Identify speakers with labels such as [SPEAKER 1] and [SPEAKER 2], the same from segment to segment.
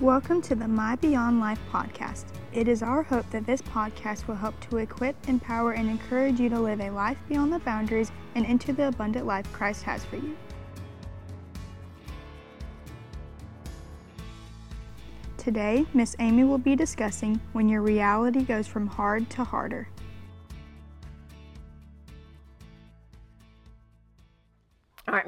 [SPEAKER 1] Welcome to the My Beyond Life podcast. It is our hope that this podcast will help to equip, empower, and encourage you to live a life beyond the boundaries and into the abundant life Christ has for you. Today, Miss Amy will be discussing when your reality goes from hard to harder.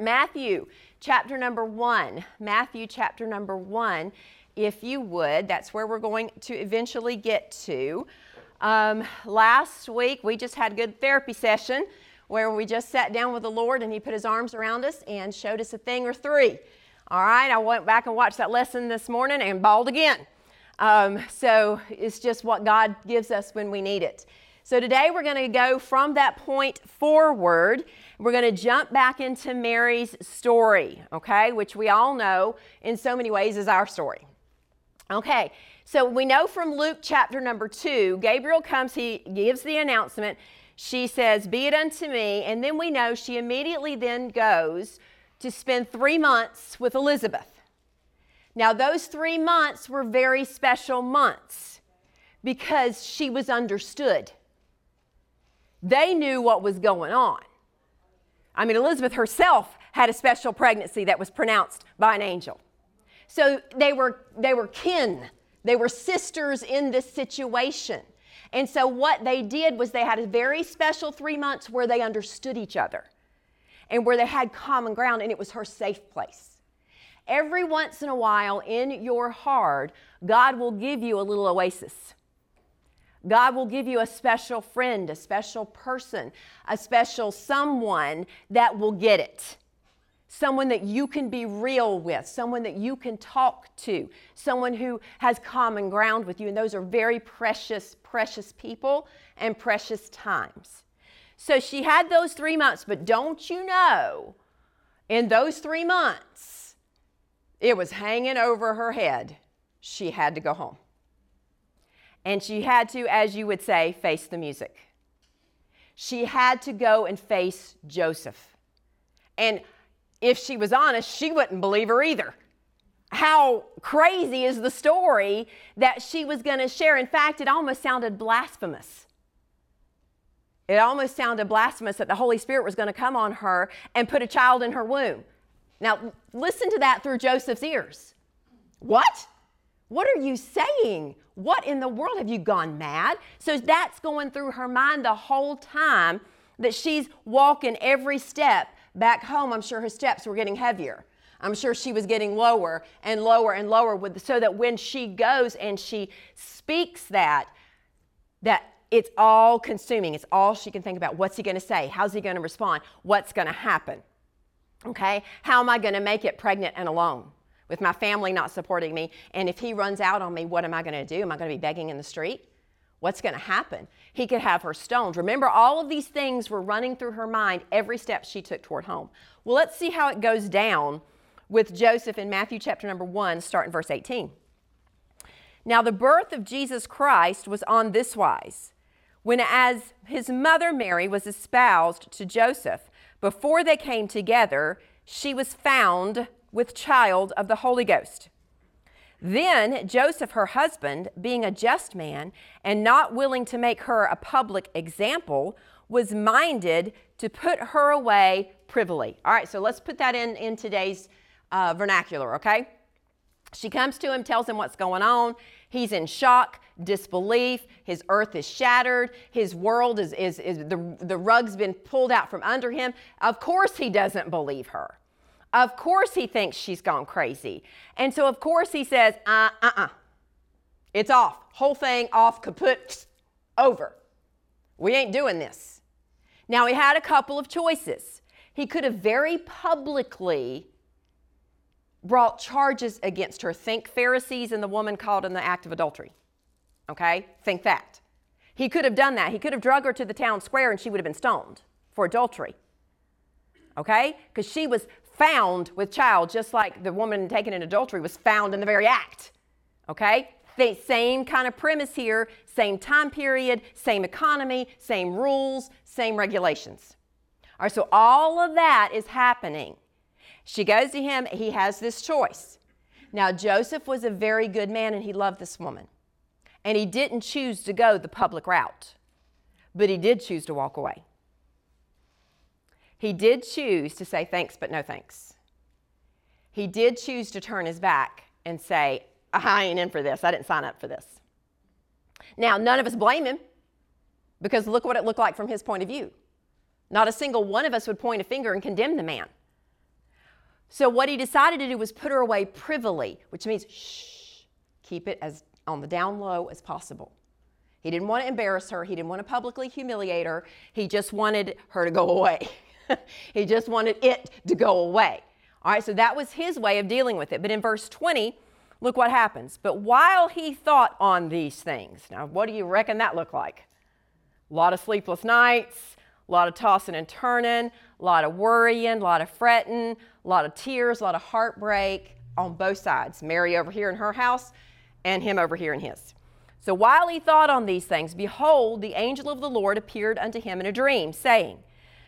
[SPEAKER 2] Matthew chapter number one. Matthew chapter number one if you would. That's where we're going to eventually get to. Um, last week, we just had a good therapy session where we just sat down with the Lord and He put His arms around us and showed us a thing or three. All right, I went back and watched that lesson this morning and bawled again. Um, so it's just what God gives us when we need it. So today we're going to go from that point forward. We're going to jump back into Mary's story, okay, which we all know in so many ways is our story. Okay, so we know from Luke chapter number two, Gabriel comes, he gives the announcement. She says, Be it unto me. And then we know she immediately then goes to spend three months with Elizabeth. Now, those three months were very special months because she was understood. They knew what was going on. I mean, Elizabeth herself had a special pregnancy that was pronounced by an angel. So they were, they were kin, they were sisters in this situation. And so what they did was they had a very special three months where they understood each other and where they had common ground, and it was her safe place. Every once in a while in your heart, God will give you a little oasis. God will give you a special friend, a special person, a special someone that will get it someone that you can be real with, someone that you can talk to, someone who has common ground with you. And those are very precious, precious people and precious times. So she had those three months, but don't you know, in those three months, it was hanging over her head. She had to go home. And she had to, as you would say, face the music. She had to go and face Joseph. And if she was honest, she wouldn't believe her either. How crazy is the story that she was going to share? In fact, it almost sounded blasphemous. It almost sounded blasphemous that the Holy Spirit was going to come on her and put a child in her womb. Now, listen to that through Joseph's ears. What? What are you saying? What in the world have you gone mad? So that's going through her mind the whole time that she's walking every step Back home, I'm sure her steps were getting heavier. I'm sure she was getting lower and lower and lower with, so that when she goes and she speaks that, that it's all consuming. It's all she can think about. What's he going to say? How's he going to respond? What's going to happen? Okay? How am I going to make it pregnant and alone with my family not supporting me? And if he runs out on me, what am I going to do? Am I going to be begging in the street? What's going to happen? He could have her stoned. Remember, all of these things were running through her mind every step she took toward home. Well, let's see how it goes down with Joseph in Matthew chapter number 1, starting verse 18. Now, the birth of Jesus Christ was on this wise. When, as his mother Mary was espoused to Joseph, before they came together, she was found with child of the Holy Ghost. Then Joseph, her husband, being a just man and not willing to make her a public example, was minded to put her away privily. All right, so let's put that in, in today's uh, vernacular, okay? She comes to him, tells him what's going on. He's in shock, disbelief. His earth is shattered. His world is, is, is the, the rug's been pulled out from under him. Of course, he doesn't believe her. Of course, he thinks she's gone crazy. And so, of course, he says, uh uh uh. It's off. Whole thing off, kaput, over. We ain't doing this. Now, he had a couple of choices. He could have very publicly brought charges against her. Think Pharisees and the woman caught in the act of adultery. Okay? Think that. He could have done that. He could have drug her to the town square and she would have been stoned for adultery. Okay? Because she was found with child, just like the woman taken in adultery was found in the very act. Okay? The same kind of premise here, same time period, same economy, same rules, same regulations. All right, so all of that is happening. She goes to him, he has this choice. Now, Joseph was a very good man and he loved this woman. And he didn't choose to go the public route, but he did choose to walk away. He did choose to say thanks, but no thanks. He did choose to turn his back and say, I ain't in for this. I didn't sign up for this. Now, none of us blame him because look what it looked like from his point of view. Not a single one of us would point a finger and condemn the man. So, what he decided to do was put her away privily, which means shh, keep it as on the down low as possible. He didn't want to embarrass her, he didn't want to publicly humiliate her, he just wanted her to go away. he just wanted it to go away. All right, so that was his way of dealing with it. But in verse 20, look what happens. But while he thought on these things, now what do you reckon that looked like? A lot of sleepless nights, a lot of tossing and turning, a lot of worrying, a lot of fretting, a lot of tears, a lot of heartbreak on both sides. Mary over here in her house and him over here in his. So while he thought on these things, behold, the angel of the Lord appeared unto him in a dream, saying,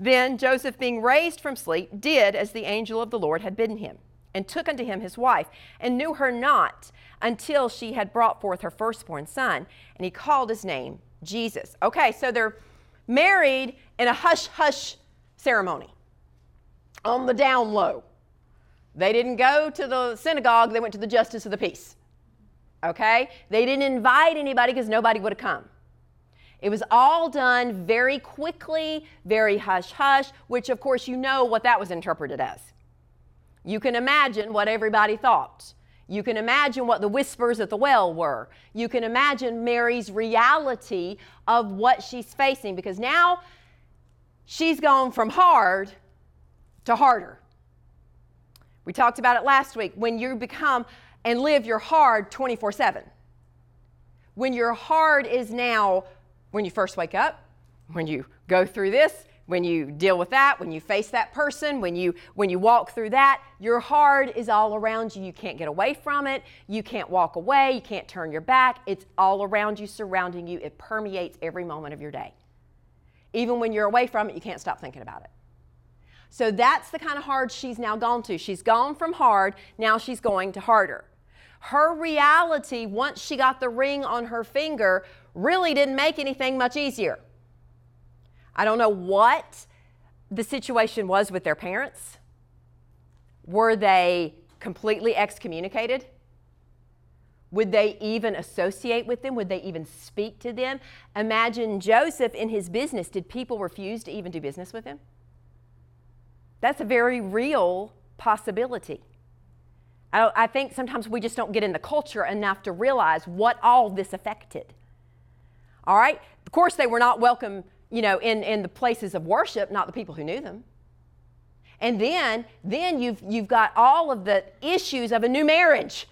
[SPEAKER 2] Then Joseph, being raised from sleep, did as the angel of the Lord had bidden him, and took unto him his wife, and knew her not until she had brought forth her firstborn son, and he called his name Jesus. Okay, so they're married in a hush hush ceremony on the down low. They didn't go to the synagogue, they went to the justice of the peace. Okay? They didn't invite anybody because nobody would have come. It was all done very quickly, very hush hush, which of course you know what that was interpreted as. You can imagine what everybody thought. You can imagine what the whispers at the well were. You can imagine Mary's reality of what she's facing because now she's gone from hard to harder. We talked about it last week when you become and live your hard 24 7. When your hard is now when you first wake up, when you go through this, when you deal with that, when you face that person, when you when you walk through that, your hard is all around you. You can't get away from it. You can't walk away. You can't turn your back. It's all around you, surrounding you. It permeates every moment of your day. Even when you're away from it, you can't stop thinking about it. So that's the kind of hard she's now gone to. She's gone from hard, now she's going to harder. Her reality, once she got the ring on her finger, really didn't make anything much easier. I don't know what the situation was with their parents. Were they completely excommunicated? Would they even associate with them? Would they even speak to them? Imagine Joseph in his business. Did people refuse to even do business with him? That's a very real possibility. I, I think sometimes we just don't get in the culture enough to realize what all this affected. All right? Of course, they were not welcome, you know, in, in the places of worship, not the people who knew them. And then, then you've, you've got all of the issues of a new marriage.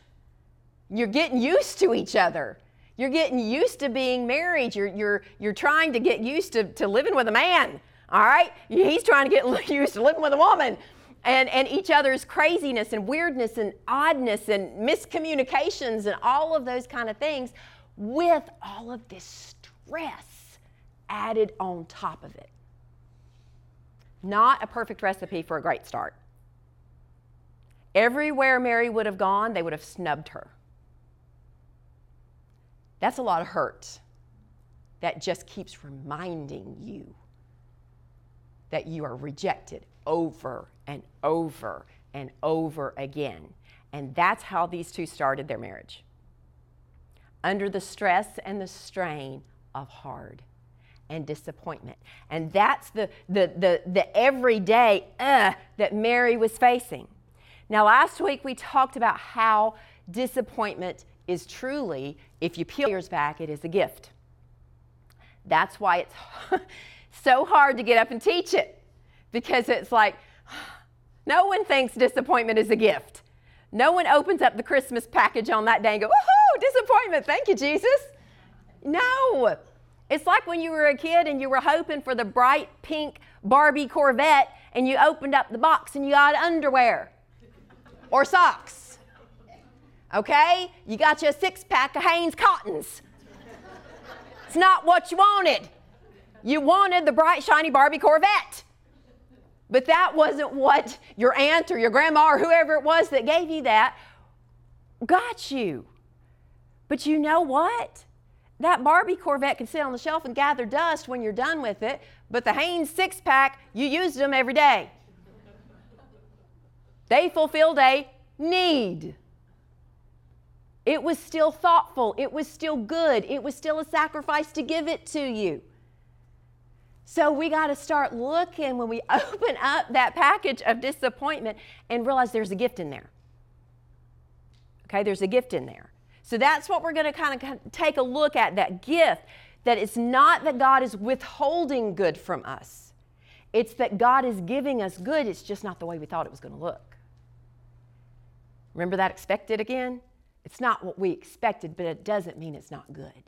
[SPEAKER 2] You're getting used to each other. You're getting used to being married. You're, you're, you're trying to get used to, to living with a man. All right? He's trying to get used to living with a woman. And, and each other's craziness and weirdness and oddness and miscommunications and all of those kind of things with all of this stress added on top of it. Not a perfect recipe for a great start. Everywhere Mary would have gone, they would have snubbed her. That's a lot of hurt that just keeps reminding you that you are rejected over and over and over again. And that's how these two started their marriage under the stress and the strain of hard and disappointment. And that's the, the, the, the everyday uh, that Mary was facing. Now, last week we talked about how disappointment is truly, if you peel yours back, it is a gift. That's why it's so hard to get up and teach it because it's like, No one thinks disappointment is a gift. No one opens up the Christmas package on that day and go, woohoo, disappointment, thank you, Jesus. No. It's like when you were a kid and you were hoping for the bright pink Barbie Corvette and you opened up the box and you got underwear or socks. Okay? You got you a six pack of Hanes Cottons. It's not what you wanted. You wanted the bright, shiny Barbie Corvette. But that wasn't what your aunt or your grandma or whoever it was that gave you that got you. But you know what? That Barbie Corvette can sit on the shelf and gather dust when you're done with it, but the Hanes six pack, you used them every day. They fulfilled a need. It was still thoughtful, it was still good, it was still a sacrifice to give it to you. So we got to start looking when we open up that package of disappointment and realize there's a gift in there. Okay, there's a gift in there. So that's what we're going to kind of take a look at that gift that it's not that God is withholding good from us. It's that God is giving us good, it's just not the way we thought it was going to look. Remember that expected again? It's not what we expected, but it doesn't mean it's not good.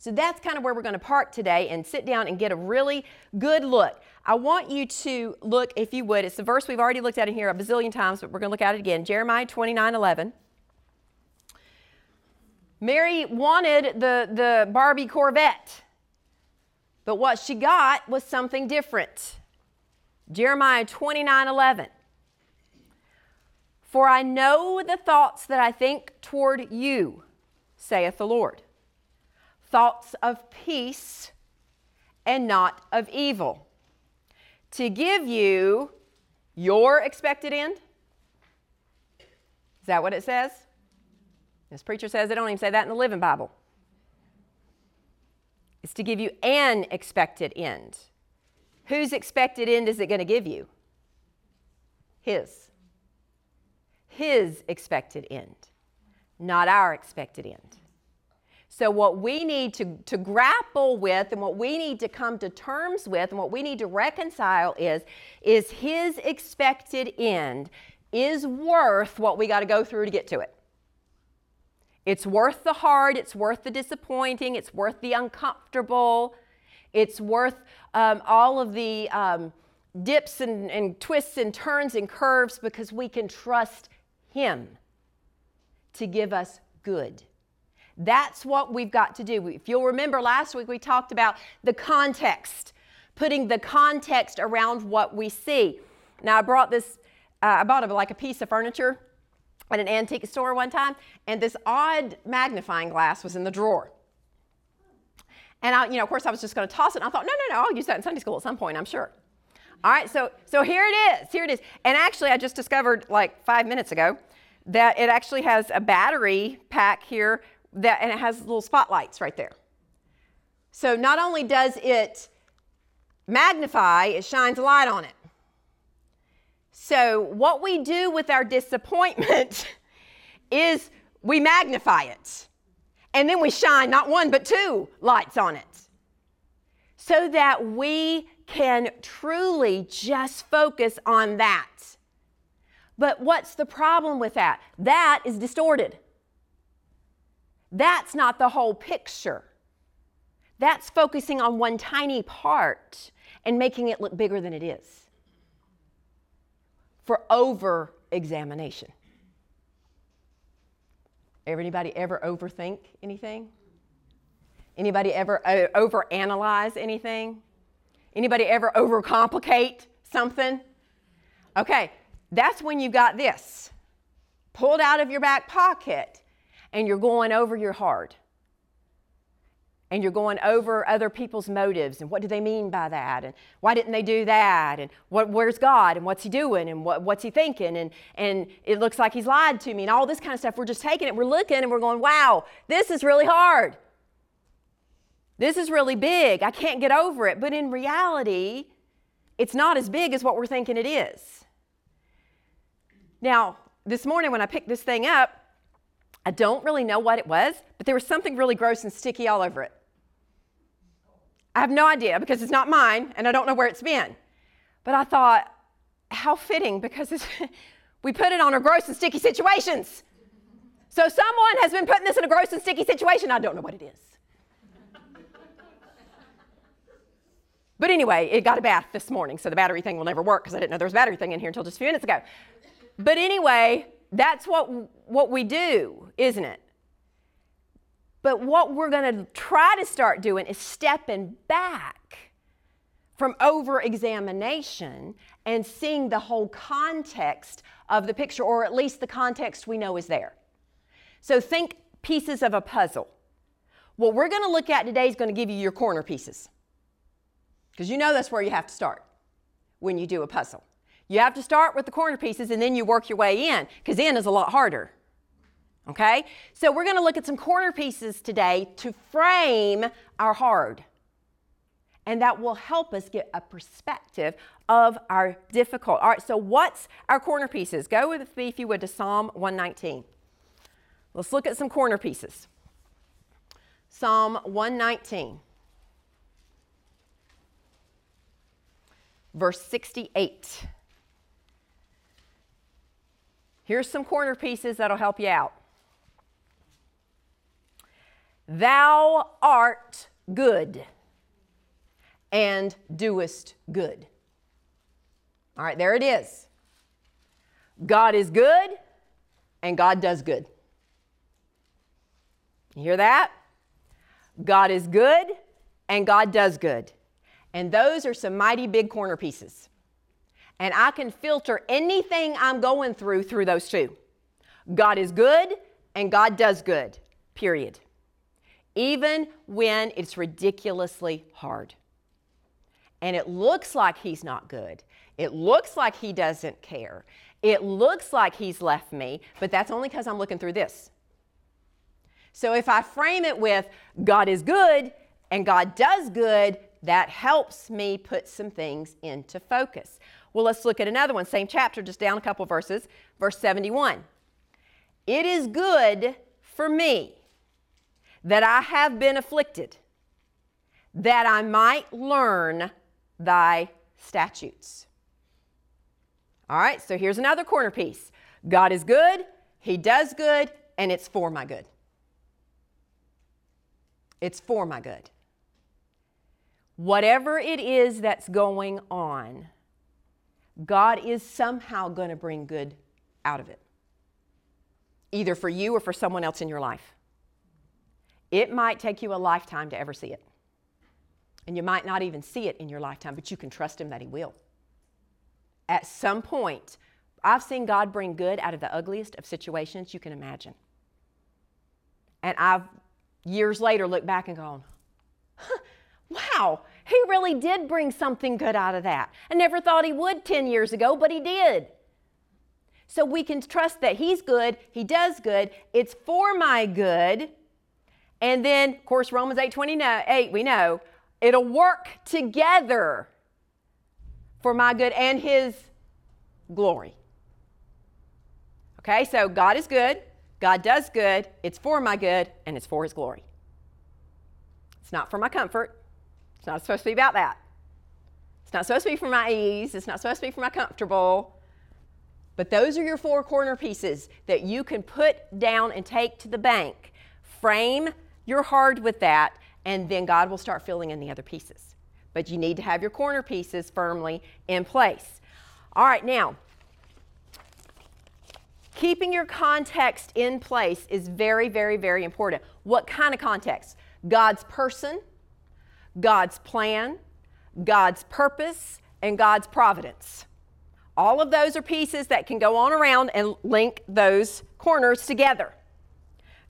[SPEAKER 2] So that's kind of where we're going to park today and sit down and get a really good look. I want you to look, if you would, it's the verse we've already looked at in here a bazillion times, but we're going to look at it again Jeremiah 29 11. Mary wanted the, the Barbie Corvette, but what she got was something different. Jeremiah 29 11. For I know the thoughts that I think toward you, saith the Lord thoughts of peace and not of evil, to give you your expected end. Is that what it says? This preacher says they don't even say that in the Living Bible. It's to give you an expected end. Whose expected end is it going to give you? His. His expected end, not our expected end. So, what we need to, to grapple with and what we need to come to terms with and what we need to reconcile is, is his expected end is worth what we got to go through to get to it. It's worth the hard, it's worth the disappointing, it's worth the uncomfortable, it's worth um, all of the um, dips and, and twists and turns and curves because we can trust Him to give us good. That's what we've got to do. If you'll remember last week, we talked about the context, putting the context around what we see. Now, I brought this, uh, I bought a, like a piece of furniture at an antique store one time, and this odd magnifying glass was in the drawer. And I, you know, of course, I was just going to toss it. And I thought, no, no, no, I'll use that in Sunday school at some point, I'm sure. All right, so so here it is. Here it is. And actually, I just discovered like five minutes ago that it actually has a battery pack here that, and it has little spotlights right there. So not only does it magnify, it shines a light on it. So what we do with our disappointment is we magnify it. And then we shine not one but two lights on it. So that we can truly just focus on that. But what's the problem with that? That is distorted. That's not the whole picture. That's focusing on one tiny part and making it look bigger than it is for over examination. Anybody ever overthink anything? Anybody ever uh, overanalyze anything? Anybody ever overcomplicate something? Okay, that's when you got this pulled out of your back pocket and you're going over your heart. And you're going over other people's motives and what do they mean by that? And why didn't they do that? And what, where's God? And what's he doing? And what, what's he thinking? And, and it looks like he's lied to me and all this kind of stuff. We're just taking it, we're looking and we're going, wow, this is really hard. This is really big. I can't get over it. But in reality, it's not as big as what we're thinking it is. Now, this morning when I picked this thing up, I don't really know what it was, but there was something really gross and sticky all over it. I have no idea because it's not mine and I don't know where it's been. But I thought, how fitting because we put it on our gross and sticky situations. So someone has been putting this in a gross and sticky situation. I don't know what it is. but anyway, it got a bath this morning, so the battery thing will never work because I didn't know there was a battery thing in here until just a few minutes ago. But anyway, that's what, what we do, isn't it? But what we're going to try to start doing is stepping back from over examination and seeing the whole context of the picture, or at least the context we know is there. So think pieces of a puzzle. What we're going to look at today is going to give you your corner pieces. Because you know that's where you have to start when you do a puzzle. You have to start with the corner pieces and then you work your way in, because in is a lot harder. Okay? So we're going to look at some corner pieces today to frame our hard. And that will help us get a perspective of our difficult. All right, so what's our corner pieces? Go with me, if you would, to Psalm 119. Let's look at some corner pieces. Psalm 119, verse 68. Here's some corner pieces that'll help you out. Thou art good and doest good. All right, there it is. God is good and God does good. You hear that? God is good and God does good. And those are some mighty big corner pieces. And I can filter anything I'm going through through those two. God is good and God does good, period. Even when it's ridiculously hard. And it looks like He's not good. It looks like He doesn't care. It looks like He's left me, but that's only because I'm looking through this. So if I frame it with God is good and God does good, that helps me put some things into focus. Well, let's look at another one, same chapter, just down a couple verses, verse 71. It is good for me that I have been afflicted, that I might learn thy statutes. All right, so here's another corner piece God is good, He does good, and it's for my good. It's for my good. Whatever it is that's going on, God is somehow going to bring good out of it, either for you or for someone else in your life. It might take you a lifetime to ever see it. And you might not even see it in your lifetime, but you can trust Him that He will. At some point, I've seen God bring good out of the ugliest of situations you can imagine. And I've years later looked back and gone, huh, wow, he really did bring something good out of that. I never thought he would 10 years ago, but he did. So we can trust that he's good, he does good, it's for my good. And then, of course, Romans 8 28, we know it'll work together for my good and his glory. Okay, so God is good, God does good, it's for my good, and it's for His glory. It's not for my comfort. It's not supposed to be about that. It's not supposed to be for my ease. It's not supposed to be for my comfortable. But those are your four corner pieces that you can put down and take to the bank. Frame your heart with that, and then God will start filling in the other pieces. But you need to have your corner pieces firmly in place. All right, now, Keeping your context in place is very, very, very important. What kind of context? God's person, God's plan, God's purpose, and God's providence. All of those are pieces that can go on around and link those corners together.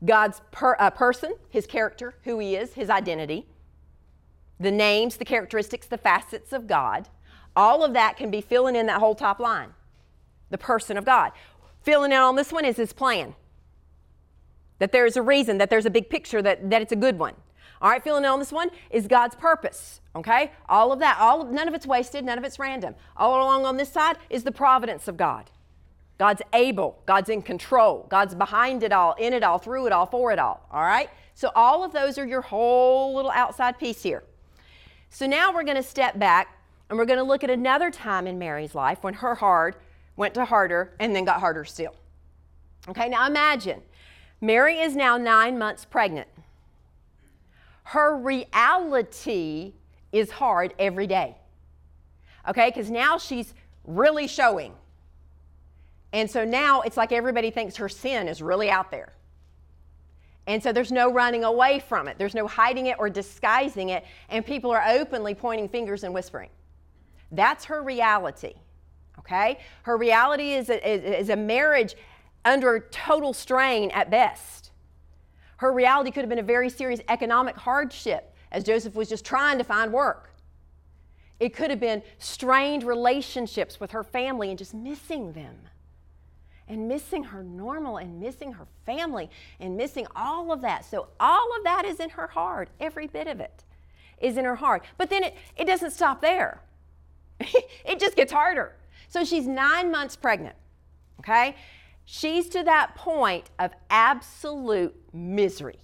[SPEAKER 2] God's per, uh, person, his character, who he is, his identity, the names, the characteristics, the facets of God, all of that can be filling in that whole top line. The person of God. Filling in on this one is his plan. That there's a reason, that there's a big picture, that, that it's a good one. All right, feeling in on this one is God's purpose. Okay? All of that, all of, none of it's wasted, none of it's random. All along on this side is the providence of God. God's able, God's in control, God's behind it all, in it all, through it all, for it all. All right? So all of those are your whole little outside piece here. So now we're going to step back And we're going to look at another time in Mary's life when her hard went to harder and then got harder still. Okay, now imagine Mary is now nine months pregnant. Her reality is hard every day. Okay, because now she's really showing. And so now it's like everybody thinks her sin is really out there. And so there's no running away from it, there's no hiding it or disguising it, and people are openly pointing fingers and whispering. That's her reality. Okay? Her reality is a, is, a marriage under total strain at best. Her reality could have been a very serious economic hardship as Joseph was just trying to find work. It could have been strained relationships with her family and just missing them. And missing her normal and missing her family and missing all of that. So, all of that is in her heart. Every bit of it is in her heart. But then it, it doesn't stop there, it just gets harder. So, she's nine months pregnant, okay? She's to that point of absolute misery.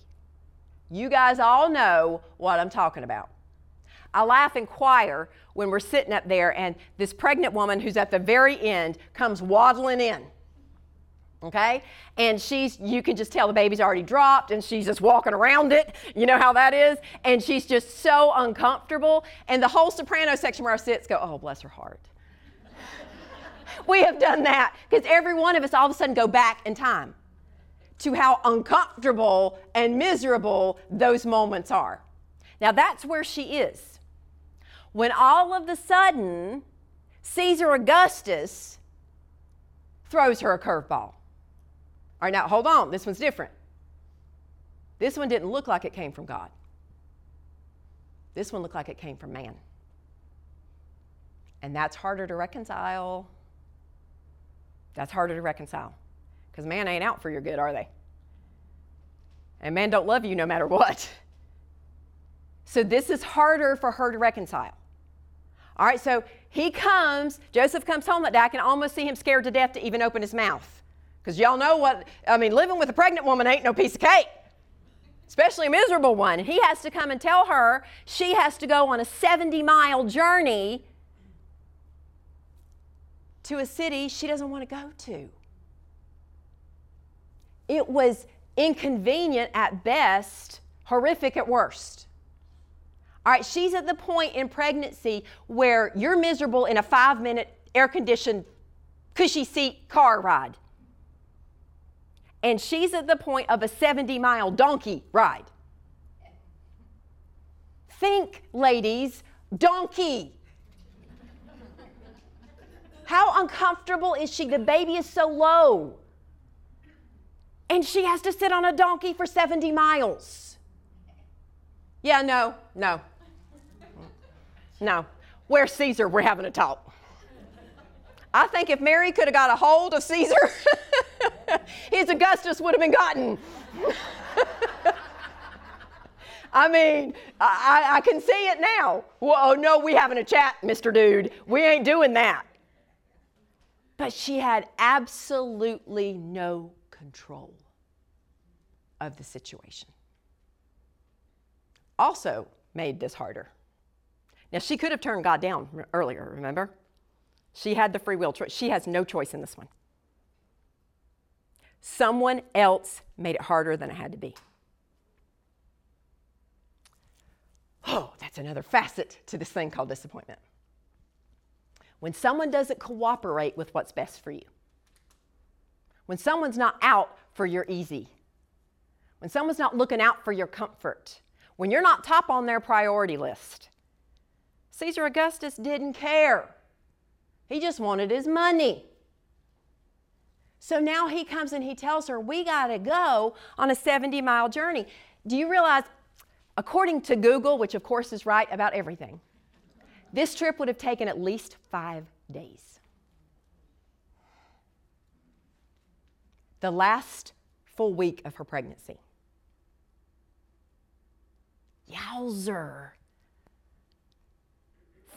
[SPEAKER 2] You guys all know what I'm talking about. I laugh and choir when we're sitting up there and this pregnant woman who's at the very end comes waddling in. Okay? And she's, you can just tell the baby's already dropped and she's just walking around it. You know how that is? And she's just so uncomfortable. And the whole soprano section where I sit go, oh, bless her heart we have done that because every one of us all of a sudden go back in time to how uncomfortable and miserable those moments are. Now that's where she is. When all of a sudden, Caesar Augustus throws her a curveball. All right, now hold on, this one's different. This one didn't look like it came from God. This one looked like it came from man. And that's harder to reconcile that's harder to reconcile because man ain't out for your good, are they? And man don't love you no matter what. So this is harder for her to reconcile. All right, so he comes, Joseph comes home that day. I can almost see him scared to death to even open his mouth. Because y'all know what, I mean, living with a pregnant woman ain't no piece of cake, especially a miserable one. And he has to come and tell her she has to go on a 70 mile journey to a city she doesn't want to go to. It was inconvenient at best, horrific at worst. All right, she's at the point in pregnancy where you're miserable in a five minute air conditioned, cushy seat car ride. And she's at the point of a 70 mile donkey ride. Think, ladies, donkey. How uncomfortable is she? The baby is so low. And she has to sit on a donkey for 70 miles. Yeah, no, no. No. Where's Caesar? We're having a talk. I think if Mary could have got a hold of Caesar, his Augustus would have been gotten. I mean, I, I, can see it now. Well, oh, no, we having a chat, Mr. Dude. We ain't doing that. But she had absolutely no control of the situation. Also, made this harder. Now, she could have turned God down earlier, remember? She had the free will choice. She has no choice in this one. Someone else made it harder than it had to be. Oh, that's another facet to this thing called disappointment when someone doesn't cooperate with what's best for you, when someone's not out for your easy, when someone's not looking out for your comfort, when you're not top on their priority list. Caesar Augustus didn't care. He just wanted his money. So now he comes and he tells her, We got to go on a 70 mile journey. Do you realize, according to Google, which of course is right about everything, this trip would have taken at least five days. The last full week of her pregnancy. Yowzer.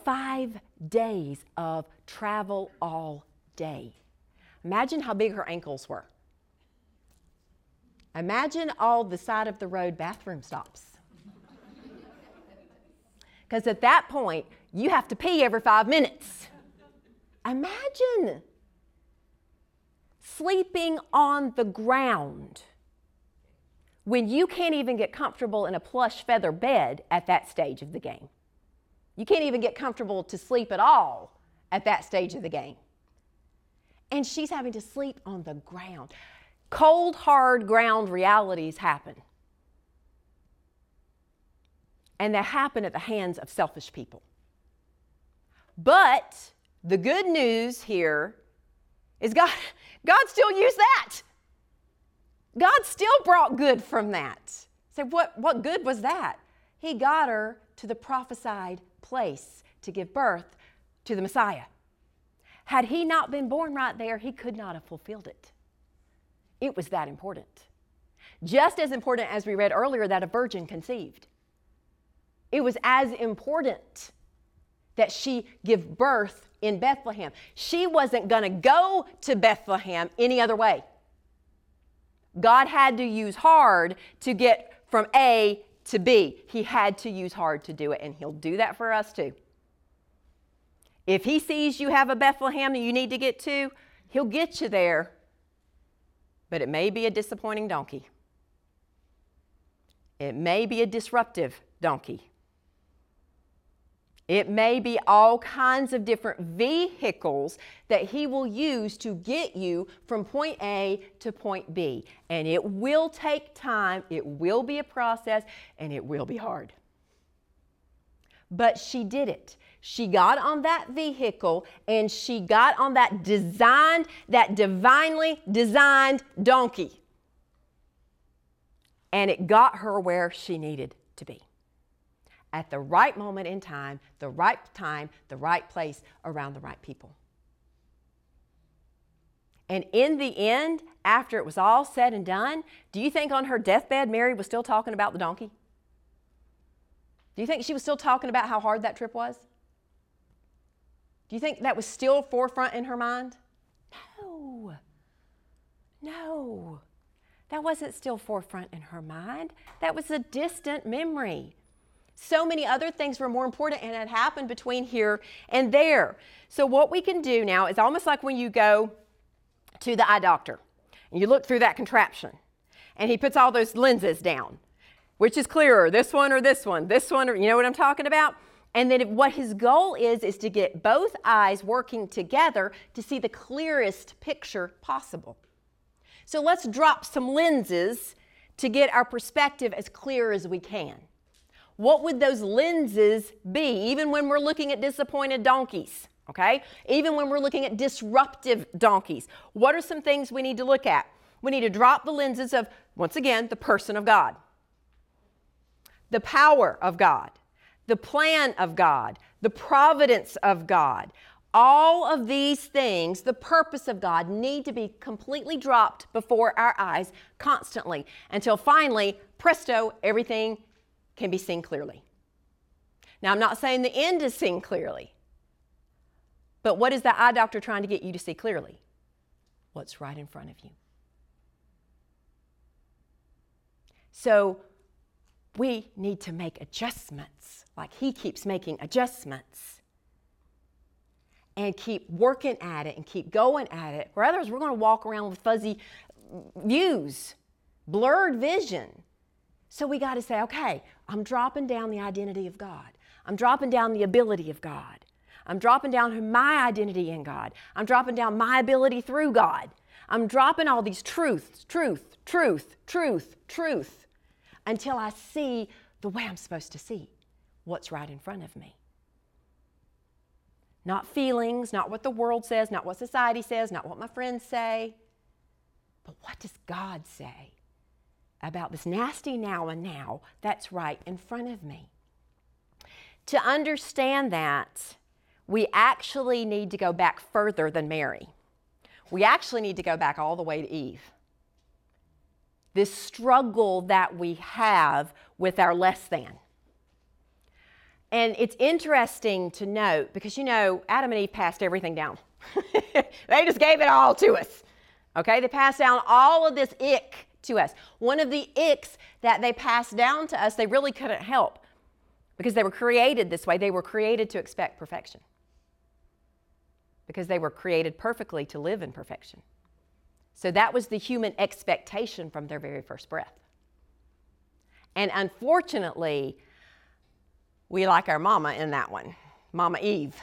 [SPEAKER 2] Five days of travel all day. Imagine how big her ankles were. Imagine all the side of the road bathroom stops. Because at that point, you have to pee every five minutes. Imagine sleeping on the ground when you can't even get comfortable in a plush feather bed at that stage of the game. You can't even get comfortable to sleep at all at that stage of the game. And she's having to sleep on the ground. Cold, hard ground realities happen. And they happen at the hands of selfish people. But the good news here is God, God still used that. God still brought good from that. Say, so what, what good was that? He got her to the prophesied place to give birth to the Messiah. Had he not been born right there, he could not have fulfilled it. It was that important. Just as important as we read earlier that a virgin conceived. It was as important that she give birth in Bethlehem. She wasn't going to go to Bethlehem any other way. God had to use hard to get from A to B. He had to use hard to do it, and He'll do that for us too. If He sees you have a Bethlehem that you need to get to, He'll get you there, but it may be a disappointing donkey. It may be a disruptive donkey. It may be all kinds of different vehicles that He will use to get you from point A to point B. And it will take time, it will be a process, and it will be hard. But she did it. She got on that vehicle and she got on that designed, that divinely designed donkey. And it got her where she needed to be at the right moment in time, the right time, the right place, around the right people. And in the end, after it was all said and done, do you think on her deathbed Mary was still talking about the donkey? Do you think she was still talking about how hard that trip was? Do you think that was still forefront in her mind? No. No. That wasn't still forefront in her mind. That was a distant memory. So many other things were more important and had happened between here and there. So, what we can do now is almost like when you go to the eye doctor and you look through that contraption and he puts all those lenses down. Which is clearer, this one or this one, this one, or you know what I'm talking about? And then what his goal is, is to get both eyes working together to see the clearest picture possible. So let's drop some lenses to get our perspective as clear as we can what would those lenses be, even when we're looking at disappointed donkeys? Okay? Even when we're looking at disruptive donkeys, what are some things we need to look at? We need to drop the lenses of, once again, the person of God, the power of God, the plan of God, the providence of God. All of these things, the purpose of God, need to be completely dropped before our eyes constantly until finally, presto, everything can be seen clearly. Now, I'm not saying the end is seen clearly, but what is the eye doctor trying to get you to see clearly? What's right in front of you. So, we need to make adjustments, like he keeps making adjustments, and keep working at it and keep going at it. Or others, we're going to walk around with fuzzy views, blurred vision. So we got to say, okay, I'm dropping down the identity of God. I'm dropping down the ability of God. I'm dropping down my identity in God. I'm dropping down my ability through God. I'm dropping all these truths, truth, truth, truth, truth, until I see the way I'm supposed to see what's right in front of me. Not feelings, not what the world says, not what society says, not what my friends say, but what does God say? About this nasty now and now that's right in front of me. To understand that, we actually need to go back further than Mary. We actually need to go back all the way to Eve. This struggle that we have with our less than. And it's interesting to note because you know, Adam and Eve passed everything down. they just gave it all to us. Okay? They passed down all of this ick to us. One of the icks that they passed down to us, they really couldn't help. because they were created this way. They were created to expect perfection because they were created perfectly to live in perfection. So that was the human expectation from their very first breath. And unfortunately, we like our mama in that one, Mama Eve.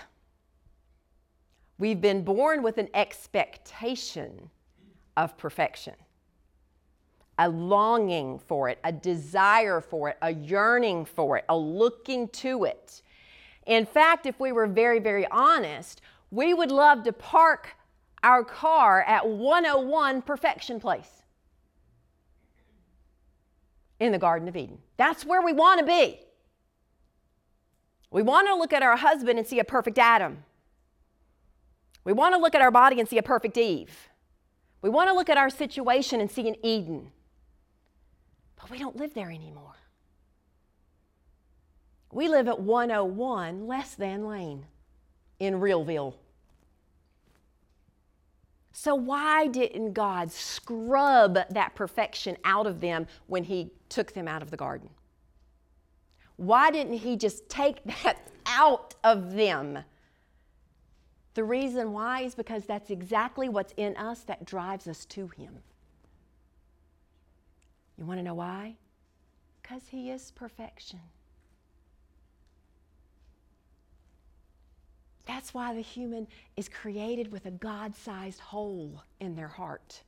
[SPEAKER 2] We've been born with an expectation of perfection, a longing for it, a desire for it, a yearning for it, a looking to it. In fact, if we were very, very honest, we would love to park our car at 101 Perfection Place in the Garden of Eden. That's where we want to be. We want to look at our husband and see a perfect Adam. We want to look at our body and see a perfect Eve. We want to look at our situation and see an Eden. But we don't live there anymore. We live at 101 Less Than Lane in Realville. So, why didn't God scrub that perfection out of them when He took them out of the garden? Why didn't He just take that out of them? The reason why is because that's exactly what's in us that drives us to Him. You want to know why? Because He is perfection. That's why the human is created with a God sized hole in their heart.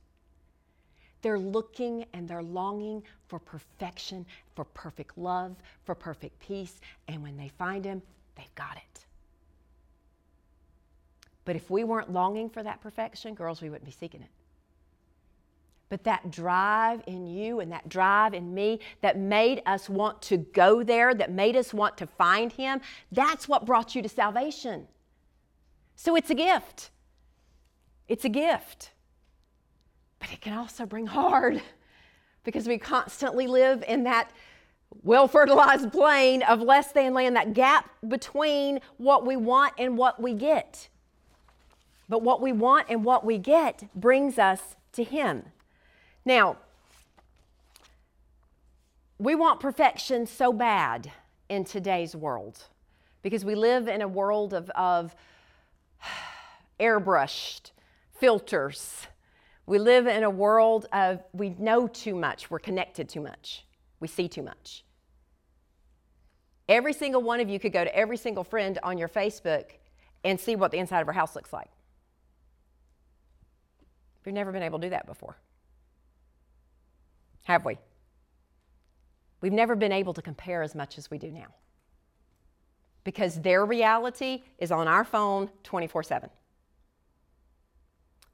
[SPEAKER 2] They're looking and they're longing for perfection, for perfect love, for perfect peace. And when they find Him, they've got it. But if we weren't longing for that perfection, girls, we wouldn't be seeking it. But that drive in you and that drive in me that made us want to go there, that made us want to find Him, that's what brought you to salvation. So it's a gift. It's a gift. But it can also bring hard because we constantly live in that well fertilized plain of less than land, that gap between what we want and what we get. But what we want and what we get brings us to Him. Now, we want perfection so bad in today's world because we live in a world of, of airbrushed filters. We live in a world of we know too much, we're connected too much, we see too much. Every single one of you could go to every single friend on your Facebook and see what the inside of her house looks like. We've never been able to do that before. Have we? We've never been able to compare as much as we do now because their reality is on our phone 24 7.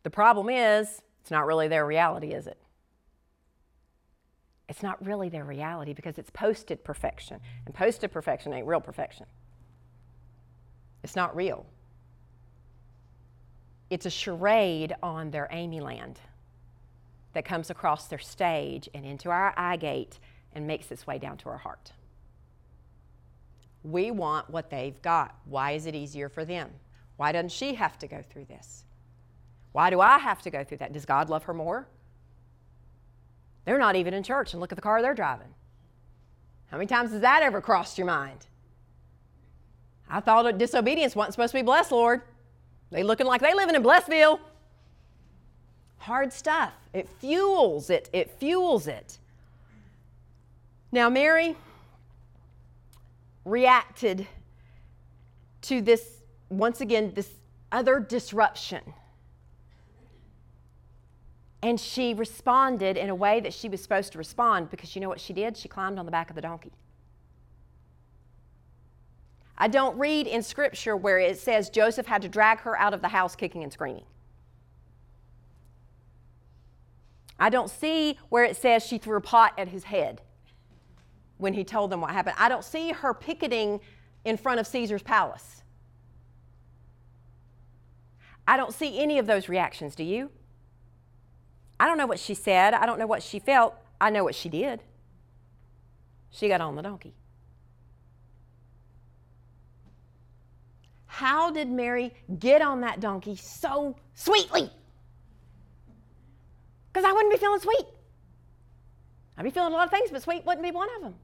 [SPEAKER 2] The problem is, it's not really their reality, is it? It's not really their reality because it's posted perfection. And posted perfection ain't real perfection. It's not real. It's a charade on their Amy land that comes across their stage and into our eye gate and makes its way down to our heart. We want what they've got. Why is it easier for them? Why doesn't she have to go through this? Why do I have to go through that? Does God love her more? They're not even in church, and look at the car they're driving. How many times has that ever crossed your mind? I thought disobedience wasn't supposed to be blessed, Lord. They looking like they living in Blessville. Hard stuff. It fuels it. It fuels it. Now, Mary, reacted to this, once again, this other disruption. And she responded in a way that she was supposed to respond because you know what she did? She climbed on the back of the donkey. I don't read in scripture where it says Joseph had to drag her out of the house kicking and screaming. I don't see where it says she threw a pot at his head when he told them what happened. I don't see her picketing in front of Caesar's palace. I don't see any of those reactions, do you? I don't know what she said. I don't know what she felt. I know what she did. She got on the donkey. How did Mary get on that donkey so sweetly? Because I wouldn't be feeling sweet. I'd be feeling a lot of things, but sweet wouldn't be one of them.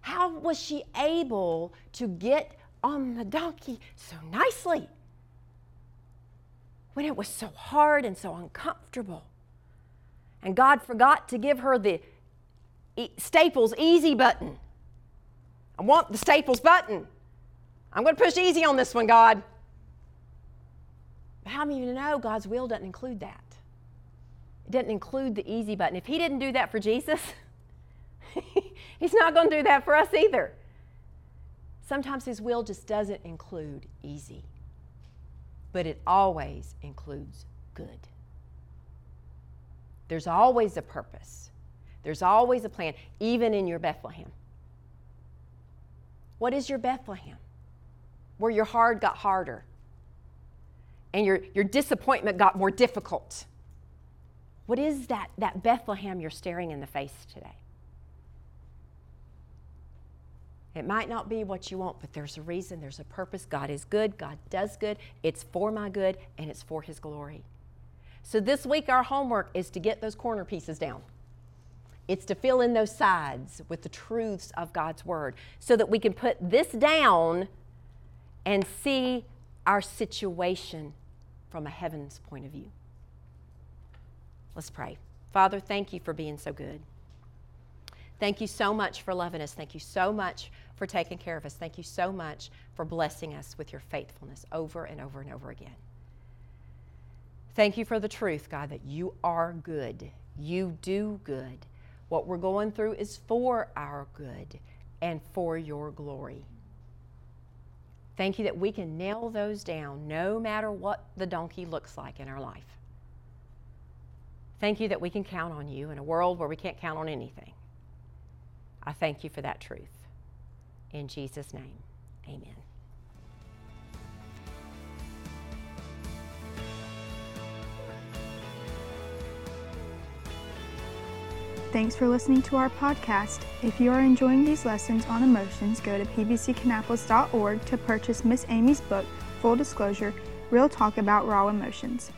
[SPEAKER 2] How was she able to get on the donkey so nicely when it was so hard and so uncomfortable? And God forgot to give her the Staples easy button. I want the Staples button. I'm going to push easy on this one, God. But how many of you know God's will doesn't include that? It doesn't include the easy button. If He didn't do that for Jesus, He's not going to do that for us either. Sometimes His will just doesn't include easy, but it always includes good. There's always a purpose, there's always a plan, even in your Bethlehem. What is your Bethlehem? Where your hard got harder and your, your disappointment got more difficult. What is that, that Bethlehem you're staring in the face today? It might not be what you want, but there's a reason, there's a purpose. God is good, God does good, it's for my good, and it's for His glory. So this week, our homework is to get those corner pieces down. It's to fill in those sides with the truths of God's Word so that we can put this down and see our situation from a heaven's point of view. Let's pray. Father, thank you for being so good. Thank you so much for loving us. Thank you so much for taking care of us. Thank you so much for blessing us with your faithfulness over and over and over again. Thank you for the truth, God, that you are good. You do good. What we're going through is for our good and for your glory. Thank you that we can nail those down no matter what the donkey looks like in our life. Thank you that we can count on you in a world where we can't count on anything. I thank you for that truth. In Jesus' name, amen.
[SPEAKER 1] Thanks for listening to our podcast. If you are enjoying these lessons on emotions, go to pbckannapolis.org to purchase Miss Amy's book, Full Disclosure Real Talk About Raw Emotions.